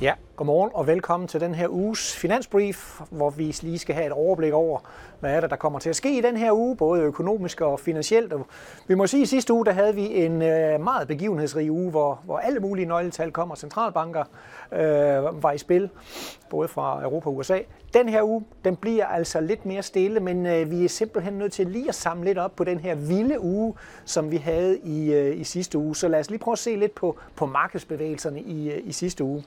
Yeah. Godmorgen og velkommen til den her uges finansbrief, hvor vi lige skal have et overblik over, hvad er det, der kommer til at ske i den her uge, både økonomisk og finansielt. Vi må sige, at sidste uge der havde vi en øh, meget begivenhedsrig uge, hvor, hvor alle mulige nøgletal kommer. Centralbanker øh, var i spil, både fra Europa og USA. Den her uge, den bliver altså lidt mere stille, men øh, vi er simpelthen nødt til lige at samle lidt op på den her vilde uge, som vi havde i, øh, i sidste uge. Så lad os lige prøve at se lidt på, på markedsbevægelserne i, øh, i sidste uge.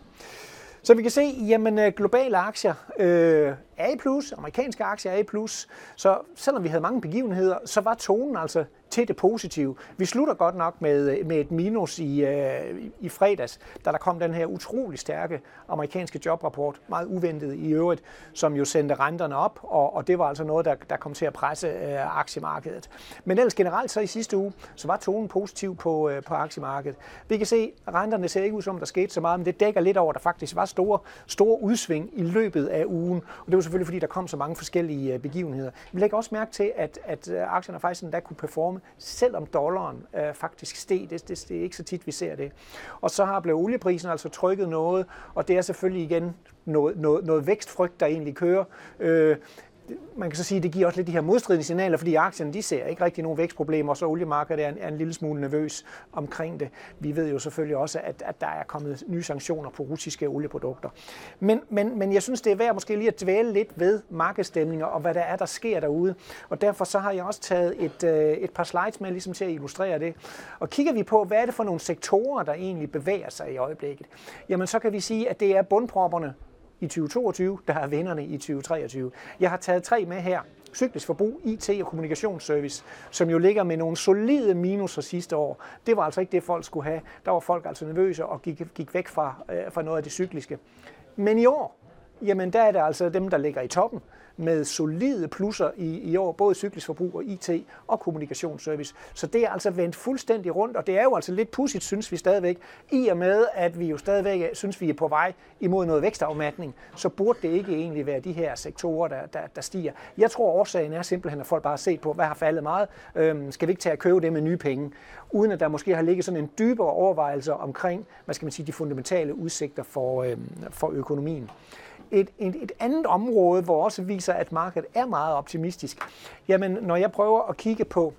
Så vi kan se, jamen øh, globale aktier øh, er i plus, amerikanske aktier er i plus. Så selvom vi havde mange begivenheder, så var tonen altså til det positive. Vi slutter godt nok med, med et minus i, øh, i fredags, da der kom den her utrolig stærke amerikanske jobrapport, meget uventet i øvrigt, som jo sendte renterne op, og, og det var altså noget, der, der kom til at presse øh, aktiemarkedet. Men ellers generelt så i sidste uge, så var tonen positiv på, øh, på aktiemarkedet. Vi kan se, at renterne ser ikke ud som, der skete så meget, men det dækker lidt over, at der faktisk var store, store udsving i løbet af ugen, og det var selvfølgelig fordi, der kom så mange forskellige øh, begivenheder. Vi lægger også mærke til, at, at øh, aktierne faktisk endda kunne performe, selvom dollaren øh, faktisk steg. Det, det, det er ikke så tit, vi ser det. Og så har blevet olieprisen altså trykket noget, og det er selvfølgelig igen noget, noget, noget vækstfrygt, der egentlig kører. Øh, man kan så sige, at det giver også lidt de her modstridende signaler, fordi aktierne de ser ikke rigtig nogen vækstproblemer, og så oliemarkedet er en, er en lille smule nervøs omkring det. Vi ved jo selvfølgelig også, at, at der er kommet nye sanktioner på russiske olieprodukter. Men, men, men jeg synes, det er værd måske lige at dvæle lidt ved markedsstemninger og hvad der er, der sker derude. Og derfor så har jeg også taget et, øh, et par slides med ligesom til at illustrere det. Og kigger vi på, hvad er det for nogle sektorer, der egentlig bevæger sig i øjeblikket, jamen så kan vi sige, at det er bundpropperne, i 2022, der er vinderne i 2023. Jeg har taget tre med her. Cyklisk forbrug, IT og kommunikationsservice, som jo ligger med nogle solide minuser sidste år. Det var altså ikke det, folk skulle have. Der var folk altså nervøse og gik, gik væk fra, øh, fra noget af det cykliske. Men i år, jamen der er det altså dem, der ligger i toppen med solide plusser i, i år, både cyklisk forbrug og IT og kommunikationsservice. Så det er altså vendt fuldstændig rundt, og det er jo altså lidt pudsigt, synes vi stadigvæk, i og med, at vi jo stadigvæk synes, vi er på vej imod noget vækstafmatning, så burde det ikke egentlig være de her sektorer, der, der, der stiger. Jeg tror, årsagen er simpelthen, at folk bare har set på, hvad har faldet meget. Øhm, skal vi ikke tage at købe det med nye penge? Uden at der måske har ligget sådan en dybere overvejelse omkring, hvad skal man sige, de fundamentale udsigter for, øhm, for økonomien. Et, et, et andet område, hvor også viser, at markedet er meget optimistisk, jamen når jeg prøver at kigge på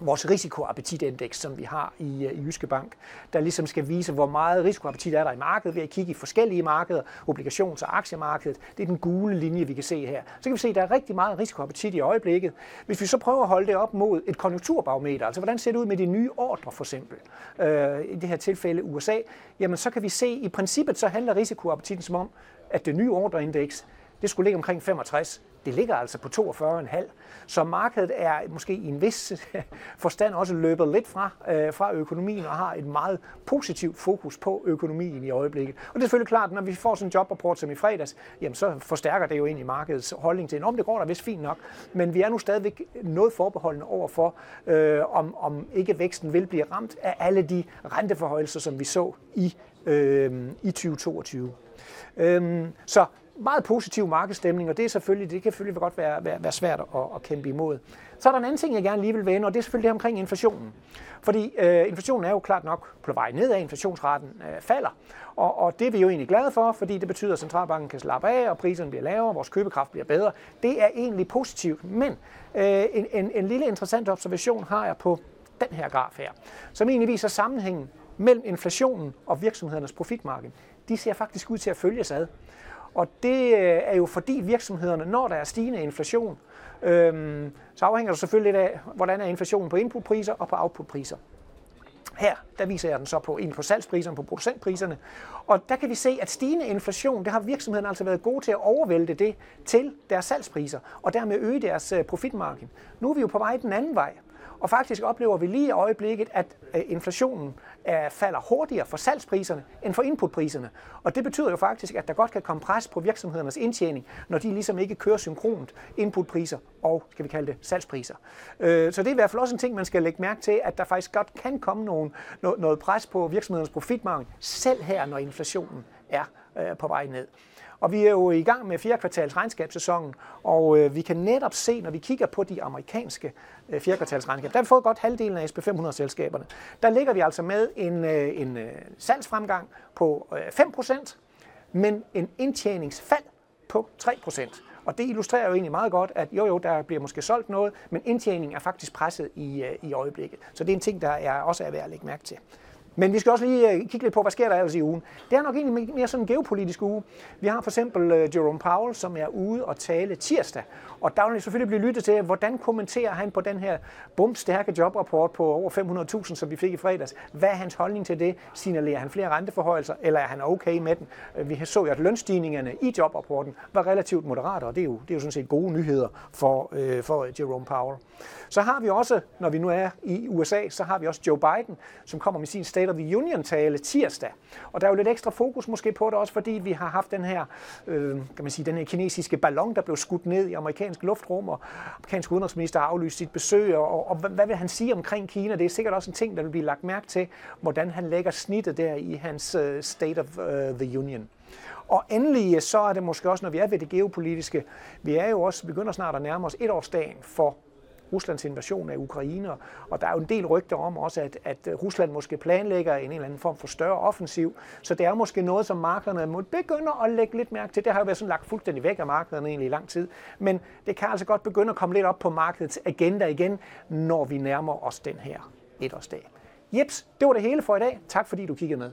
vores risikoappetitindeks, som vi har i, øh, i Jyske Bank, der ligesom skal vise, hvor meget risikoappetit er der i markedet ved at kigge i forskellige markeder, obligations- og aktiemarkedet. Det er den gule linje, vi kan se her. Så kan vi se, at der er rigtig meget risikoappetit i øjeblikket. Hvis vi så prøver at holde det op mod et konjunkturbarometer, altså hvordan ser det ud med de nye ordre for eksempel, øh, i det her tilfælde USA, jamen så kan vi se, at i princippet så handler risikoappetitten som om, at det nye ordreindeks, det skulle ligge omkring 65. Det ligger altså på 42,5. Så markedet er måske i en vis forstand også løbet lidt fra, øh, fra økonomien og har et meget positivt fokus på økonomien i øjeblikket. Og det er selvfølgelig klart, at når vi får sådan en jobrapport som i fredags, jamen så forstærker det jo egentlig markedets holdning til, om det går da vist fint nok, men vi er nu stadigvæk noget forbeholdende over for, øh, om, om ikke væksten vil blive ramt af alle de renteforhøjelser, som vi så i, øh, i 2022. Øhm, så meget positiv markedsstemning, og det, er selvfølgelig, det kan selvfølgelig godt være, være, være svært at, at kæmpe imod. Så er der en anden ting, jeg gerne lige vil vende, og det er selvfølgelig det omkring inflationen. Fordi øh, inflationen er jo klart nok på vej nedad, inflationsraten øh, falder, og, og det er vi jo egentlig glade for, fordi det betyder, at centralbanken kan slappe af, og priserne bliver lavere, vores købekraft bliver bedre. Det er egentlig positivt, men øh, en, en, en lille interessant observation har jeg på den her graf her, som egentlig viser sammenhængen mellem inflationen og virksomhedernes profitmargin. De ser faktisk ud til at følges ad. Og det øh, er jo fordi virksomhederne, når der er stigende inflation, øhm, så afhænger det selvfølgelig lidt af, hvordan er inflationen på inputpriser og på outputpriser. Her der viser jeg den så på en på salgspriserne, på producentpriserne. Og der kan vi se, at stigende inflation, det har virksomhederne altså været gode til at overvælde det til deres salgspriser, og dermed øge deres øh, profitmargin. Nu er vi jo på vej den anden vej. Og faktisk oplever vi lige i øjeblikket, at øh, inflationen øh, falder hurtigere for salgspriserne end for inputpriserne. Og det betyder jo faktisk, at der godt kan komme pres på virksomhedernes indtjening, når de ligesom ikke kører synkront inputpriser og, skal vi kalde det, salgspriser. Øh, så det er i hvert fald også en ting, man skal lægge mærke til, at der faktisk godt kan komme nogen, noget pres på virksomhedernes profitmargin, selv her, når inflationen er på vej ned. Og vi er jo i gang med fjerde kvartals regnskabssæsonen, og øh, vi kan netop se, når vi kigger på de amerikanske øh, fjerde kvartals regnskab, der har vi fået godt halvdelen af SP500-selskaberne. Der ligger vi altså med en, øh, en øh, salgsfremgang på øh, 5%, men en indtjeningsfald på 3%. Og det illustrerer jo egentlig meget godt, at jo jo, der bliver måske solgt noget, men indtjeningen er faktisk presset i, øh, i øjeblikket. Så det er en ting, der er også er værd at lægge mærke til. Men vi skal også lige øh, kigge lidt på, hvad sker der ellers i ugen. Det er nok egentlig mere sådan en geopolitisk uge. Vi har for eksempel øh, Jerome Powell, som er ude og tale tirsdag. Og der vil selvfølgelig blive lyttet til, hvordan kommenterer han på den her bumstærke jobrapport på over 500.000, som vi fik i fredags. Hvad er hans holdning til det? Signalerer han flere renteforhøjelser, eller er han okay med den? Øh, vi så jo, at lønstigningerne i jobrapporten var relativt moderate, og det er jo, det er jo sådan set gode nyheder for, øh, for Jerome Powell. Så har vi også, når vi nu er i USA, så har vi også Joe Biden, som kommer med sin State of the Union-tale tirsdag. Og der er jo lidt ekstra fokus måske på det også, fordi vi har haft den her, øh, kan man sige, den her kinesiske ballon, der blev skudt ned i amerikansk luftrum, og amerikansk udenrigsminister har aflyst sit besøg, og, og hvad vil han sige omkring Kina? Det er sikkert også en ting, der vil blive lagt mærke til, hvordan han lægger snittet der i hans uh, State of uh, the Union. Og endelig øh, så er det måske også, når vi er ved det geopolitiske, vi er jo også begynder snart at nærme os etårsdagen for Ruslands invasion af Ukraine, og der er jo en del rygter om også, at, at Rusland måske planlægger en eller anden form for større offensiv, så det er måske noget, som markederne må begynde at lægge lidt mærke til. Det har jo været sådan lagt fuldstændig væk af markederne egentlig i lang tid, men det kan altså godt begynde at komme lidt op på markedets agenda igen, når vi nærmer os den her etårsdag. Jeps, det var det hele for i dag. Tak fordi du kiggede med.